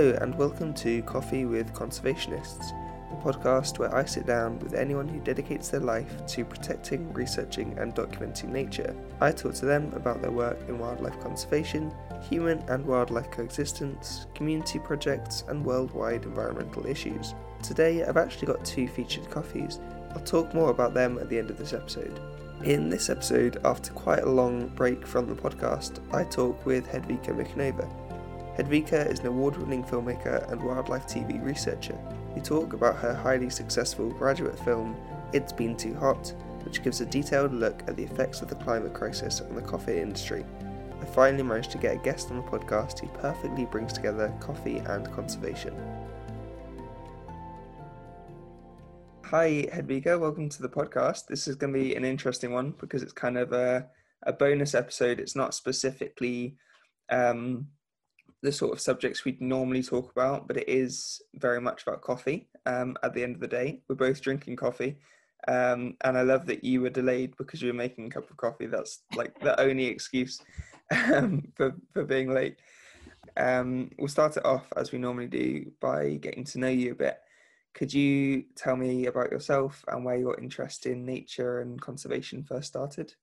Hello, and welcome to Coffee with Conservationists, the podcast where I sit down with anyone who dedicates their life to protecting, researching, and documenting nature. I talk to them about their work in wildlife conservation, human and wildlife coexistence, community projects, and worldwide environmental issues. Today, I've actually got two featured coffees. I'll talk more about them at the end of this episode. In this episode, after quite a long break from the podcast, I talk with Hedvika Mikhnova. Hedvika is an award winning filmmaker and wildlife TV researcher. We talk about her highly successful graduate film, It's Been Too Hot, which gives a detailed look at the effects of the climate crisis on the coffee industry. I finally managed to get a guest on the podcast who perfectly brings together coffee and conservation. Hi, Hedvika. Welcome to the podcast. This is going to be an interesting one because it's kind of a, a bonus episode. It's not specifically um, the sort of subjects we'd normally talk about, but it is very much about coffee. Um, at the end of the day, we're both drinking coffee, um, and I love that you were delayed because you were making a cup of coffee. That's like the only excuse um, for for being late. Um, we'll start it off as we normally do by getting to know you a bit. Could you tell me about yourself and where your interest in nature and conservation first started?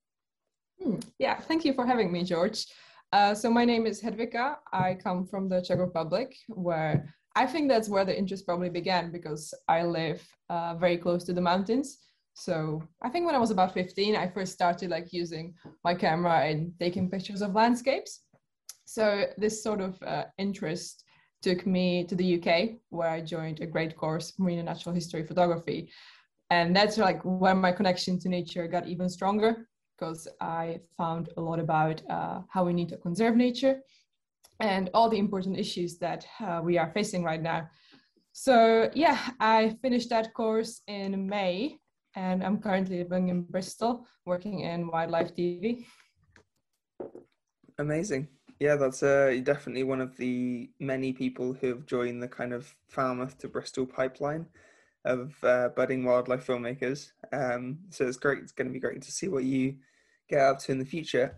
Hmm. Yeah, thank you for having me, George. Uh, so my name is Hedvika. I come from the Czech Republic, where I think that's where the interest probably began because I live uh, very close to the mountains. So I think when I was about 15, I first started like using my camera and taking pictures of landscapes. So this sort of uh, interest took me to the UK, where I joined a great course, Marine and Natural History Photography. And that's like where my connection to nature got even stronger because I found a lot about uh, how we need to conserve nature and all the important issues that uh, we are facing right now. So yeah, I finished that course in May and I'm currently living in Bristol, working in wildlife TV. Amazing. Yeah, that's uh, definitely one of the many people who have joined the kind of Falmouth to Bristol pipeline of uh, budding wildlife filmmakers. Um, so it's great. It's going to be great to see what you get up to in the future.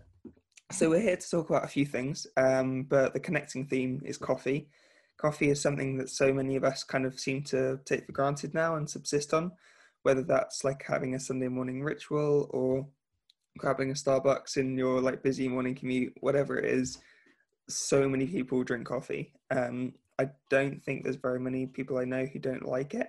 So we're here to talk about a few things, um, but the connecting theme is coffee. Coffee is something that so many of us kind of seem to take for granted now and subsist on, whether that's like having a Sunday morning ritual or grabbing a Starbucks in your like busy morning commute, whatever it is. So many people drink coffee. Um, I don't think there's very many people I know who don't like it.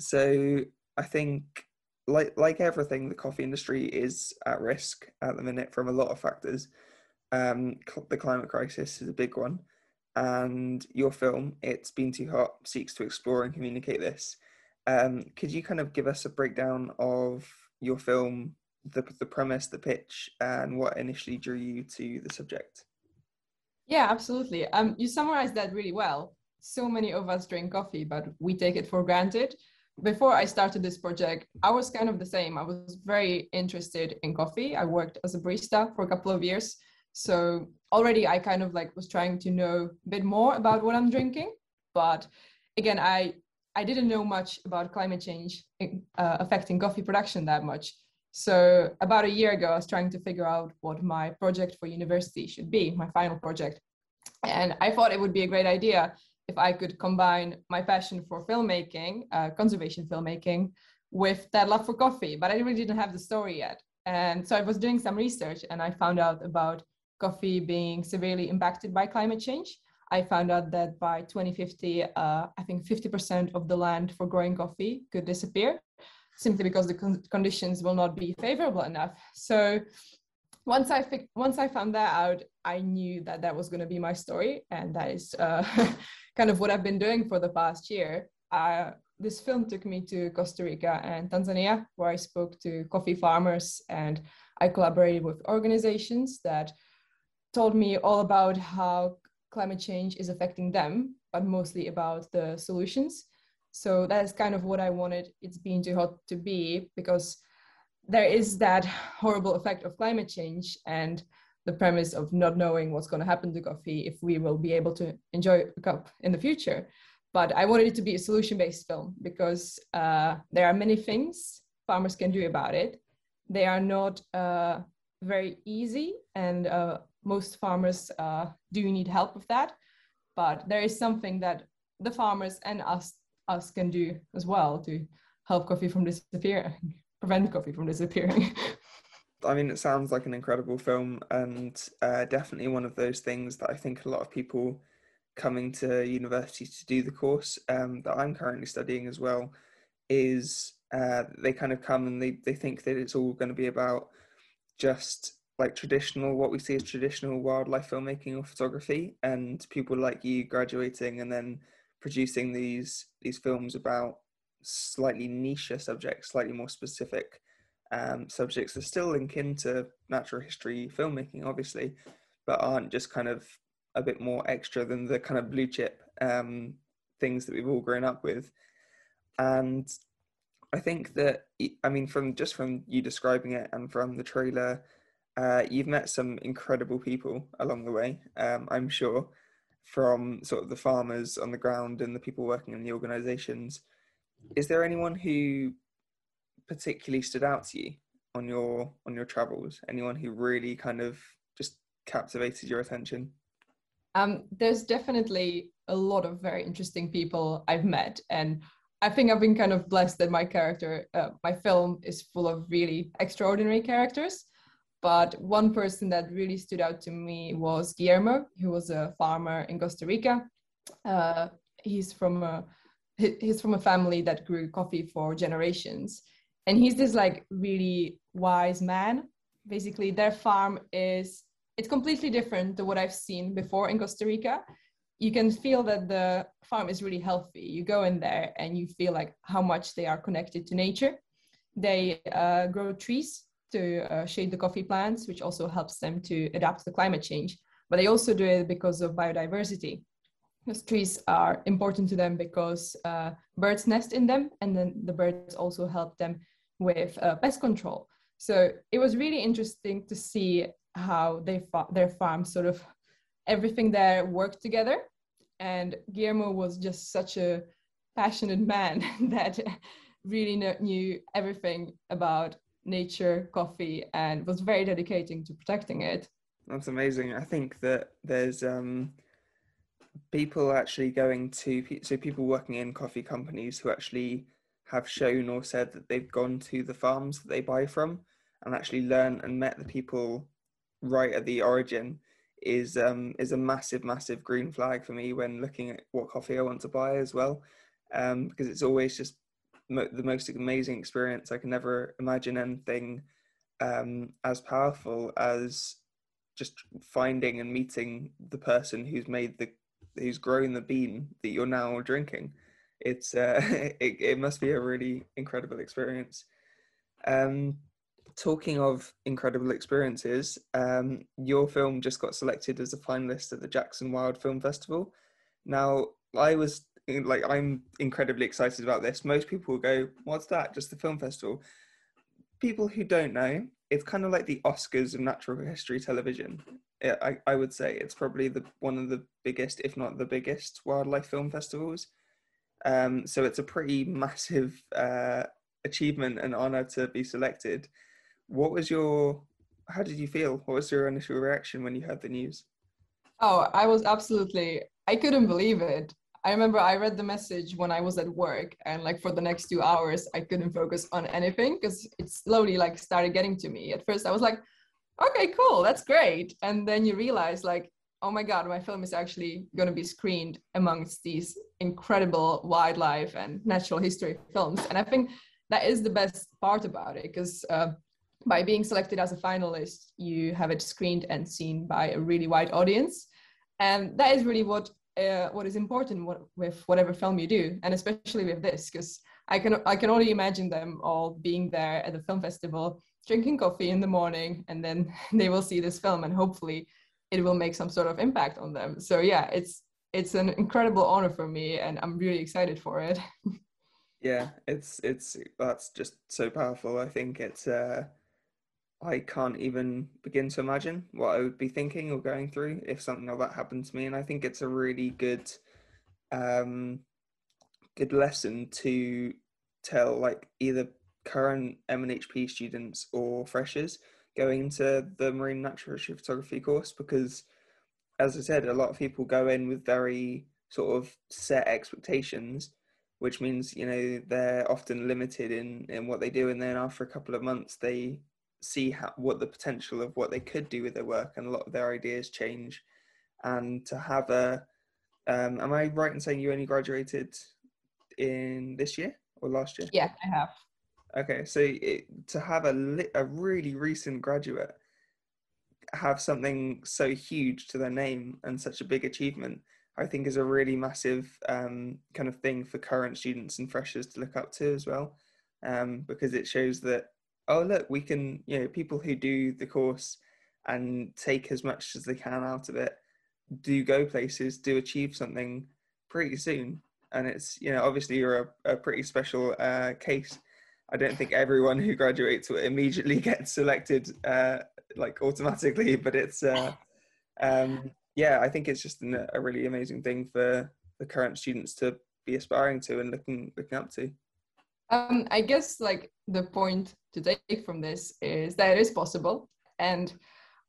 So I think like like everything, the coffee industry is at risk at the minute from a lot of factors. Um, cl- the climate crisis is a big one, and your film, "It's Been Too Hot," seeks to explore and communicate this. Um, could you kind of give us a breakdown of your film, the the premise, the pitch, and what initially drew you to the subject? Yeah, absolutely. Um, you summarized that really well. So many of us drink coffee, but we take it for granted before I started this project, I was kind of the same. I was very interested in coffee. I worked as a barista for a couple of years. So already I kind of like was trying to know a bit more about what I'm drinking. But again, I I didn't know much about climate change uh, affecting coffee production that much. So about a year ago, I was trying to figure out what my project for university should be, my final project. And I thought it would be a great idea if I could combine my passion for filmmaking, uh, conservation filmmaking, with that love for coffee. But I really didn't have the story yet. And so I was doing some research and I found out about coffee being severely impacted by climate change. I found out that by 2050, uh, I think 50% of the land for growing coffee could disappear simply because the con- conditions will not be favorable enough. So once I fi- once I found that out, I knew that that was going to be my story, and that is uh, kind of what I've been doing for the past year. Uh, this film took me to Costa Rica and Tanzania, where I spoke to coffee farmers and I collaborated with organizations that told me all about how climate change is affecting them, but mostly about the solutions. So that is kind of what I wanted It's Been Too Hot to be because there is that horrible effect of climate change and the premise of not knowing what's going to happen to coffee if we will be able to enjoy a cup in the future. But I wanted it to be a solution based film because uh, there are many things farmers can do about it. They are not uh, very easy, and uh, most farmers uh, do need help with that. but there is something that the farmers and us us can do as well to help coffee from disappearing, prevent coffee from disappearing. I mean, it sounds like an incredible film, and uh, definitely one of those things that I think a lot of people coming to university to do the course um, that I'm currently studying as well is uh, they kind of come and they, they think that it's all going to be about just like traditional what we see as traditional wildlife filmmaking or photography and people like you graduating and then producing these these films about slightly niche subjects slightly more specific um, subjects that still link into natural history filmmaking obviously but aren't just kind of a bit more extra than the kind of blue chip um, things that we've all grown up with and I think that I mean from just from you describing it and from the trailer, uh, you've met some incredible people along the way. Um, I'm sure from sort of the farmers on the ground and the people working in the organisations. Is there anyone who particularly stood out to you on your on your travels? Anyone who really kind of just captivated your attention? Um, there's definitely a lot of very interesting people I've met, and I think I've been kind of blessed that my character, uh, my film is full of really extraordinary characters. But one person that really stood out to me was Guillermo, who was a farmer in Costa Rica. Uh, he's from a he's from a family that grew coffee for generations, and he's this like really wise man. Basically, their farm is it's completely different to what I've seen before in Costa Rica you can feel that the farm is really healthy. You go in there and you feel like how much they are connected to nature. They uh, grow trees to uh, shade the coffee plants, which also helps them to adapt to climate change. But they also do it because of biodiversity. Trees are important to them because uh, birds nest in them, and then the birds also help them with uh, pest control. So it was really interesting to see how they fa- their farm sort of everything there worked together. And Guillermo was just such a passionate man that really knew everything about nature, coffee, and was very dedicating to protecting it. That's amazing. I think that there's um, people actually going to, so people working in coffee companies who actually have shown or said that they've gone to the farms that they buy from and actually learned and met the people right at the origin is um, is a massive, massive green flag for me when looking at what coffee I want to buy as well, um, because it's always just mo- the most amazing experience. I can never imagine anything um, as powerful as just finding and meeting the person who's made the who's grown the bean that you're now drinking. It's uh, it, it must be a really incredible experience. Um, talking of incredible experiences, um, your film just got selected as a finalist at the Jackson Wild Film Festival. Now, I was like, I'm incredibly excited about this. Most people will go, What's that? Just the film festival. People who don't know, it's kind of like the Oscars of natural history television. I, I would say it's probably the one of the biggest, if not the biggest, wildlife film festivals. Um, so it's a pretty massive uh, achievement and honor to be selected. What was your, how did you feel? What was your initial reaction when you heard the news? Oh, I was absolutely, I couldn't believe it. I remember I read the message when I was at work and like for the next two hours, I couldn't focus on anything because it slowly like started getting to me. At first I was like, okay, cool, that's great. And then you realize like, oh my God, my film is actually going to be screened amongst these incredible wildlife and natural history films. And I think that is the best part about it because uh, by being selected as a finalist, you have it screened and seen by a really wide audience. And that is really what uh, what is important with whatever film you do, and especially with this, because I can I can only imagine them all being there at the film festival, drinking coffee in the morning, and then they will see this film, and hopefully, it will make some sort of impact on them. So yeah, it's it's an incredible honor for me, and I'm really excited for it. yeah, it's it's that's just so powerful. I think it's. Uh I can't even begin to imagine what I would be thinking or going through if something like that happened to me. And I think it's a really good, um, good lesson to tell like either current MNHP students or freshers going into the marine natural history photography course because as I said, a lot of people go in with very sort of set expectations, which means you know they're often limited in in what they do, and then after a couple of months they see how, what the potential of what they could do with their work, and a lot of their ideas change. And to have a, um, am I right in saying you only graduated in this year or last year? Yeah, I have. Okay, so it, to have a li- a really recent graduate have something so huge to their name and such a big achievement, I think is a really massive um, kind of thing for current students and freshers to look up to as well, um, because it shows that oh look, we can you know people who do the course and take as much as they can out of it do go places, do achieve something pretty soon, and it's you know obviously you're a, a pretty special uh, case. I don't think everyone who graduates will immediately get selected uh, like automatically, but it's uh, um, yeah, I think it's just an, a really amazing thing for the current students to be aspiring to and looking looking up to. Um, I guess like the point to take from this is that it is possible, and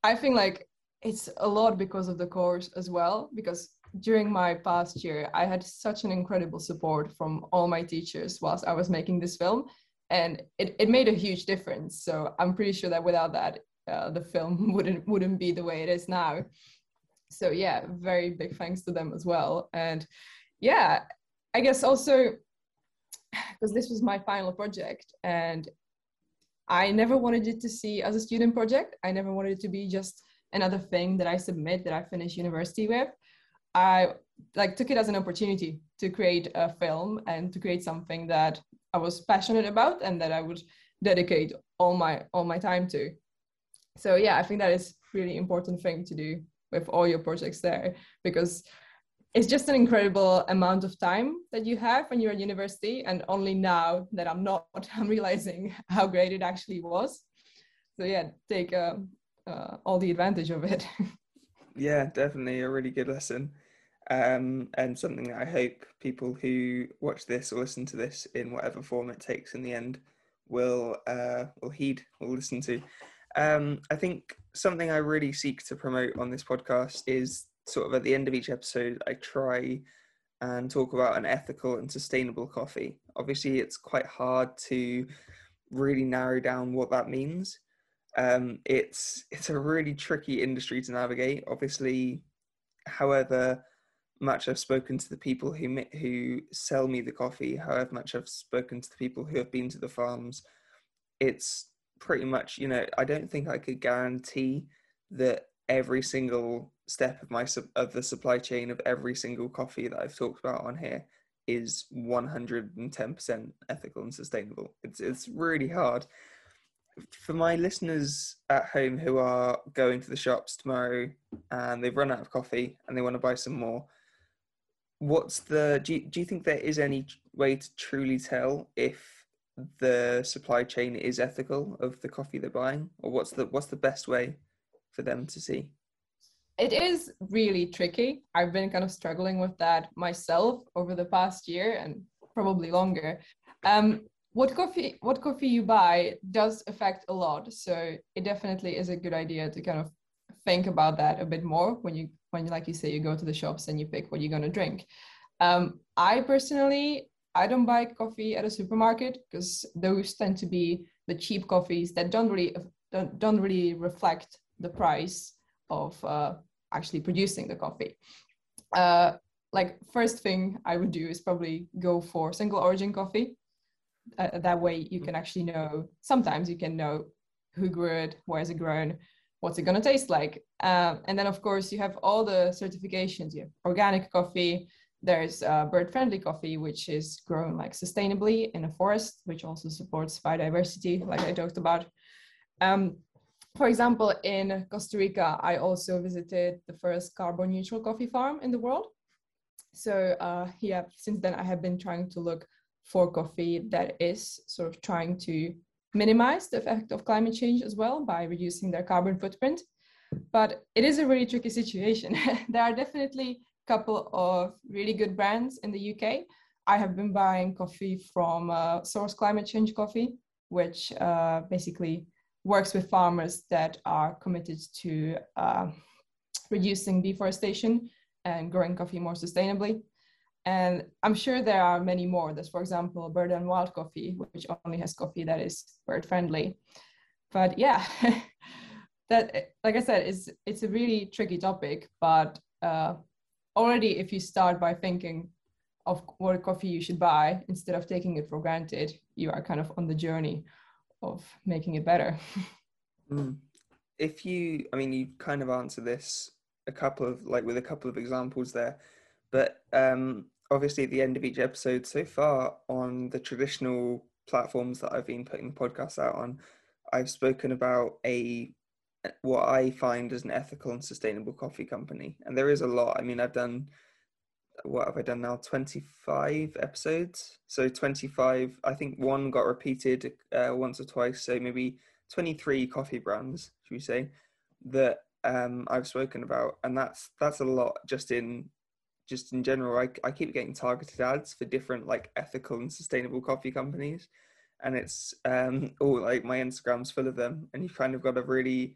I think like it's a lot because of the course as well. Because during my past year, I had such an incredible support from all my teachers whilst I was making this film, and it, it made a huge difference. So I'm pretty sure that without that, uh, the film wouldn't wouldn't be the way it is now. So yeah, very big thanks to them as well. And yeah, I guess also because this was my final project and I never wanted it to see as a student project. I never wanted it to be just another thing that I submit that I finish university with. I like took it as an opportunity to create a film and to create something that I was passionate about and that I would dedicate all my all my time to. So yeah i think that is really important thing to do with all your projects there because it's just an incredible amount of time that you have when you're at university and only now that i'm not i'm realizing how great it actually was. So yeah take uh, uh, all the advantage of it. Yeah definitely a really good lesson um, and something that i hope people who watch this or listen to this in whatever form it takes in the end will uh, will heed will listen to um, I think something I really seek to promote on this podcast is sort of at the end of each episode, I try and talk about an ethical and sustainable coffee. Obviously, it's quite hard to really narrow down what that means. Um, it's it's a really tricky industry to navigate. Obviously, however much I've spoken to the people who who sell me the coffee, however much I've spoken to the people who have been to the farms, it's pretty much, you know, I don't think I could guarantee that every single step of my of the supply chain of every single coffee that I've talked about on here is 110% ethical and sustainable. It's it's really hard. For my listeners at home who are going to the shops tomorrow and they've run out of coffee and they want to buy some more, what's the do you, do you think there is any way to truly tell if the supply chain is ethical of the coffee they're buying, or what's the what's the best way for them to see? It is really tricky. I've been kind of struggling with that myself over the past year and probably longer. Um, what coffee what coffee you buy does affect a lot, so it definitely is a good idea to kind of think about that a bit more when you when like you say you go to the shops and you pick what you're going to drink. Um, I personally I don't buy coffee at a supermarket because those tend to be the cheap coffees that don't really don't, don't really reflect the price of uh, actually producing the coffee. Uh, like first thing I would do is probably go for single origin coffee. Uh, that way you can actually know. Sometimes you can know who grew it, where is it grown, what's it gonna taste like, uh, and then of course you have all the certifications. You have organic coffee, there's uh, bird-friendly coffee, which is grown like sustainably in a forest, which also supports biodiversity, like I talked about. Um, for example, in Costa Rica, I also visited the first carbon neutral coffee farm in the world. So uh, yeah, since then I have been trying to look for coffee that is sort of trying to minimize the effect of climate change as well by reducing their carbon footprint. But it is a really tricky situation. there are definitely a couple of really good brands in the UK. I have been buying coffee from uh, Source Climate Change Coffee, which uh, basically works with farmers that are committed to uh, reducing deforestation and growing coffee more sustainably. And I'm sure there are many more. There's, for example, Bird and Wild Coffee, which only has coffee that is bird friendly. But yeah, that, like I said, is it's a really tricky topic. But uh, already, if you start by thinking of what coffee you should buy instead of taking it for granted, you are kind of on the journey of making it better. mm. If you, I mean, you kind of answer this a couple of like with a couple of examples there, but um, obviously at the end of each episode so far on the traditional platforms that I've been putting the podcast out on, I've spoken about a what I find as an ethical and sustainable coffee company. And there is a lot. I mean, I've done what have I done now? 25 episodes. So 25, I think one got repeated uh, once or twice. So maybe 23 coffee brands, should we say, that um, I've spoken about. And that's that's a lot just in just in general, I, I keep getting targeted ads for different like ethical and sustainable coffee companies. And it's um oh like my Instagram's full of them. And you've kind of got to really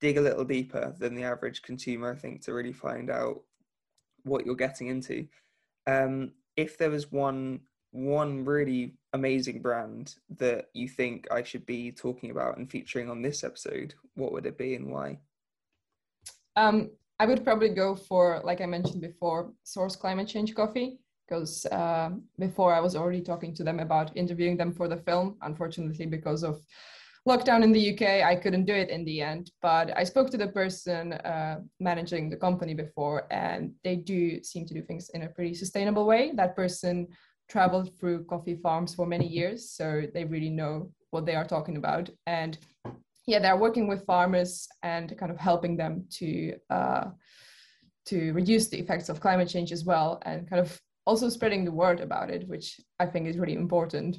dig a little deeper than the average consumer, I think, to really find out what you're getting into. Um if there was one one really amazing brand that you think I should be talking about and featuring on this episode, what would it be and why? Um, I would probably go for, like I mentioned before, Source Climate Change Coffee, because uh, before I was already talking to them about interviewing them for the film. Unfortunately, because of lockdown in the UK, I couldn't do it in the end. But I spoke to the person uh, managing the company before, and they do seem to do things in a pretty sustainable way. That person traveled through coffee farms for many years, so they really know what they are talking about. And yeah, they're working with farmers and kind of helping them to uh, to reduce the effects of climate change as well, and kind of also spreading the word about it, which I think is really important.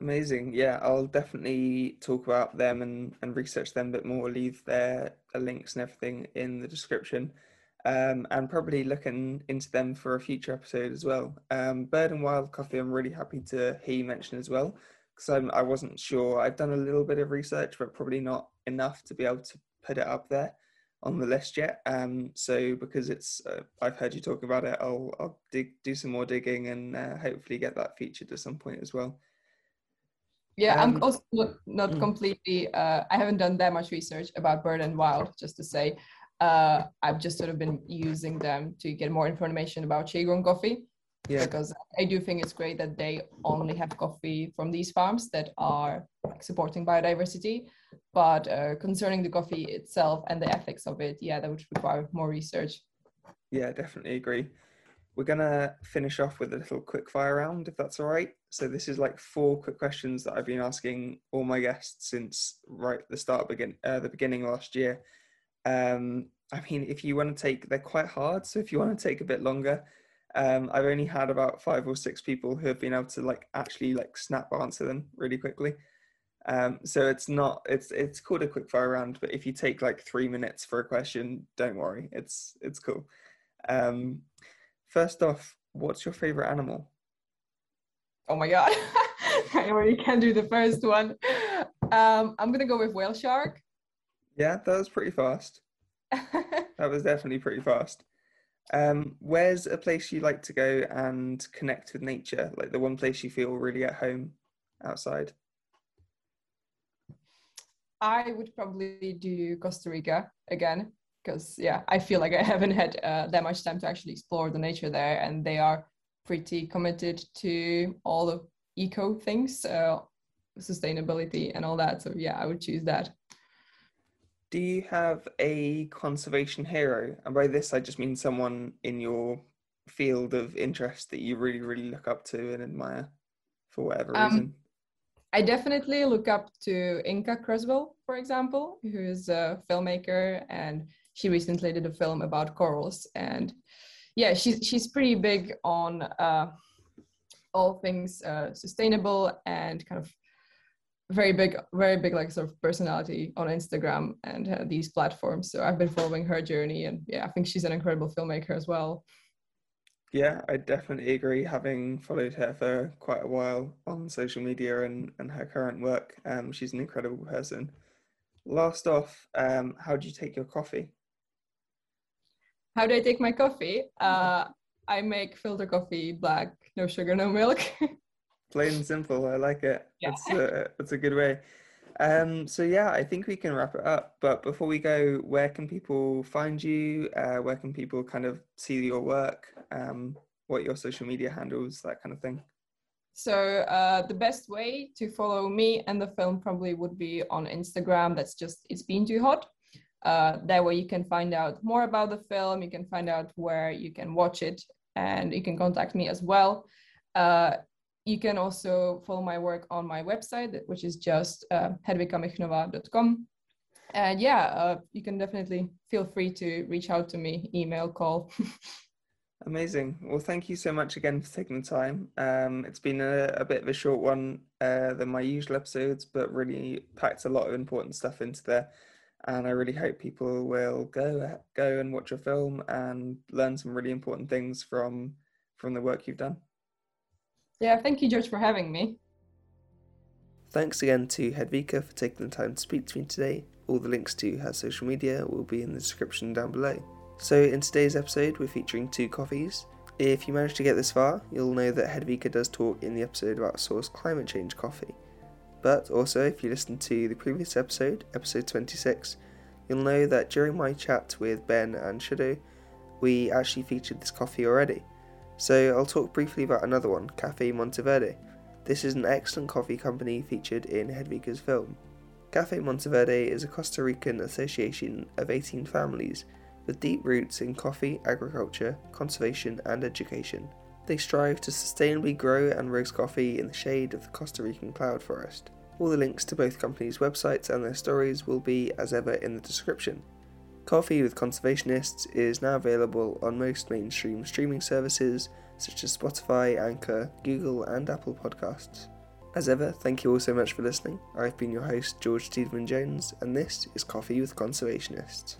Amazing. Yeah, I'll definitely talk about them and, and research them a bit more, leave their links and everything in the description. Um, and probably looking into them for a future episode as well. Um, Bird and Wild Coffee, I'm really happy to hear you mention as well because I wasn't sure. I've done a little bit of research, but probably not enough to be able to put it up there on the list yet. Um, so because it's, uh, I've heard you talk about it, I'll, I'll dig, do some more digging and uh, hopefully get that featured at some point as well. Yeah, um, I'm also not, not mm. completely. Uh, I haven't done that much research about Bird and Wild, just to say. Uh, I've just sort of been using them to get more information about shade grown coffee yeah. because I do think it's great that they only have coffee from these farms that are like, supporting biodiversity. But uh, concerning the coffee itself and the ethics of it, yeah, that would require more research. Yeah, definitely agree. We're gonna finish off with a little quick fire round, if that's all right. So this is like four quick questions that I've been asking all my guests since right the start begin uh, the beginning last year. Um, I mean, if you want to take, they're quite hard. So if you want to take a bit longer, um, I've only had about five or six people who have been able to like actually like snap answer them really quickly. Um, so it's not it's it's called a quick fire round, but if you take like three minutes for a question, don't worry, it's it's cool. Um, first off, what's your favorite animal? Oh my god, I already can do the first one. Um, I'm gonna go with whale shark. Yeah, that was pretty fast. that was definitely pretty fast. Um, where's a place you like to go and connect with nature? Like the one place you feel really at home outside? I would probably do Costa Rica again because yeah, I feel like I haven't had uh, that much time to actually explore the nature there, and they are pretty committed to all the eco things, uh, sustainability, and all that. So yeah, I would choose that do you have a conservation hero? And by this, I just mean someone in your field of interest that you really, really look up to and admire for whatever um, reason. I definitely look up to Inka Cresswell, for example, who is a filmmaker, and she recently did a film about corals. And yeah, she's she's pretty big on uh, all things uh, sustainable and kind of very big very big like sort of personality on instagram and uh, these platforms. So i've been following her journey and yeah i think she's an incredible filmmaker as well. Yeah i definitely agree having followed her for quite a while on social media and and her current work. Um she's an incredible person. Last off um how do you take your coffee? How do I take my coffee? Uh, I make filter coffee, black, no sugar, no milk. Plain and simple. I like it. Yeah. That's a, that's a good way. Um, so yeah, I think we can wrap it up. But before we go, where can people find you? Uh, where can people kind of see your work? Um, what your social media handles, that kind of thing. So uh, the best way to follow me and the film probably would be on Instagram. That's just it's been too hot. Uh, that way you can find out more about the film. You can find out where you can watch it, and you can contact me as well. Uh, you can also follow my work on my website, which is just uh. And yeah, uh, you can definitely feel free to reach out to me, email, call. Amazing. Well, thank you so much again for taking the time. Um, it's been a, a bit of a short one uh, than my usual episodes, but really packed a lot of important stuff into there. And I really hope people will go go and watch your film and learn some really important things from from the work you've done. Yeah, thank you, George, for having me. Thanks again to Hedvika for taking the time to speak to me today. All the links to her social media will be in the description down below. So, in today's episode, we're featuring two coffees. If you managed to get this far, you'll know that Hedvika does talk in the episode about Source Climate Change coffee. But also, if you listen to the previous episode, episode 26, you'll know that during my chat with Ben and Shudo, we actually featured this coffee already. So, I'll talk briefly about another one, Cafe Monteverde. This is an excellent coffee company featured in Hedvika's film. Cafe Monteverde is a Costa Rican association of 18 families with deep roots in coffee, agriculture, conservation, and education. They strive to sustainably grow and roast coffee in the shade of the Costa Rican cloud forest. All the links to both companies' websites and their stories will be, as ever, in the description. Coffee with Conservationists is now available on most mainstream streaming services such as Spotify, Anchor, Google, and Apple Podcasts. As ever, thank you all so much for listening. I've been your host, George Tiedemann Jones, and this is Coffee with Conservationists.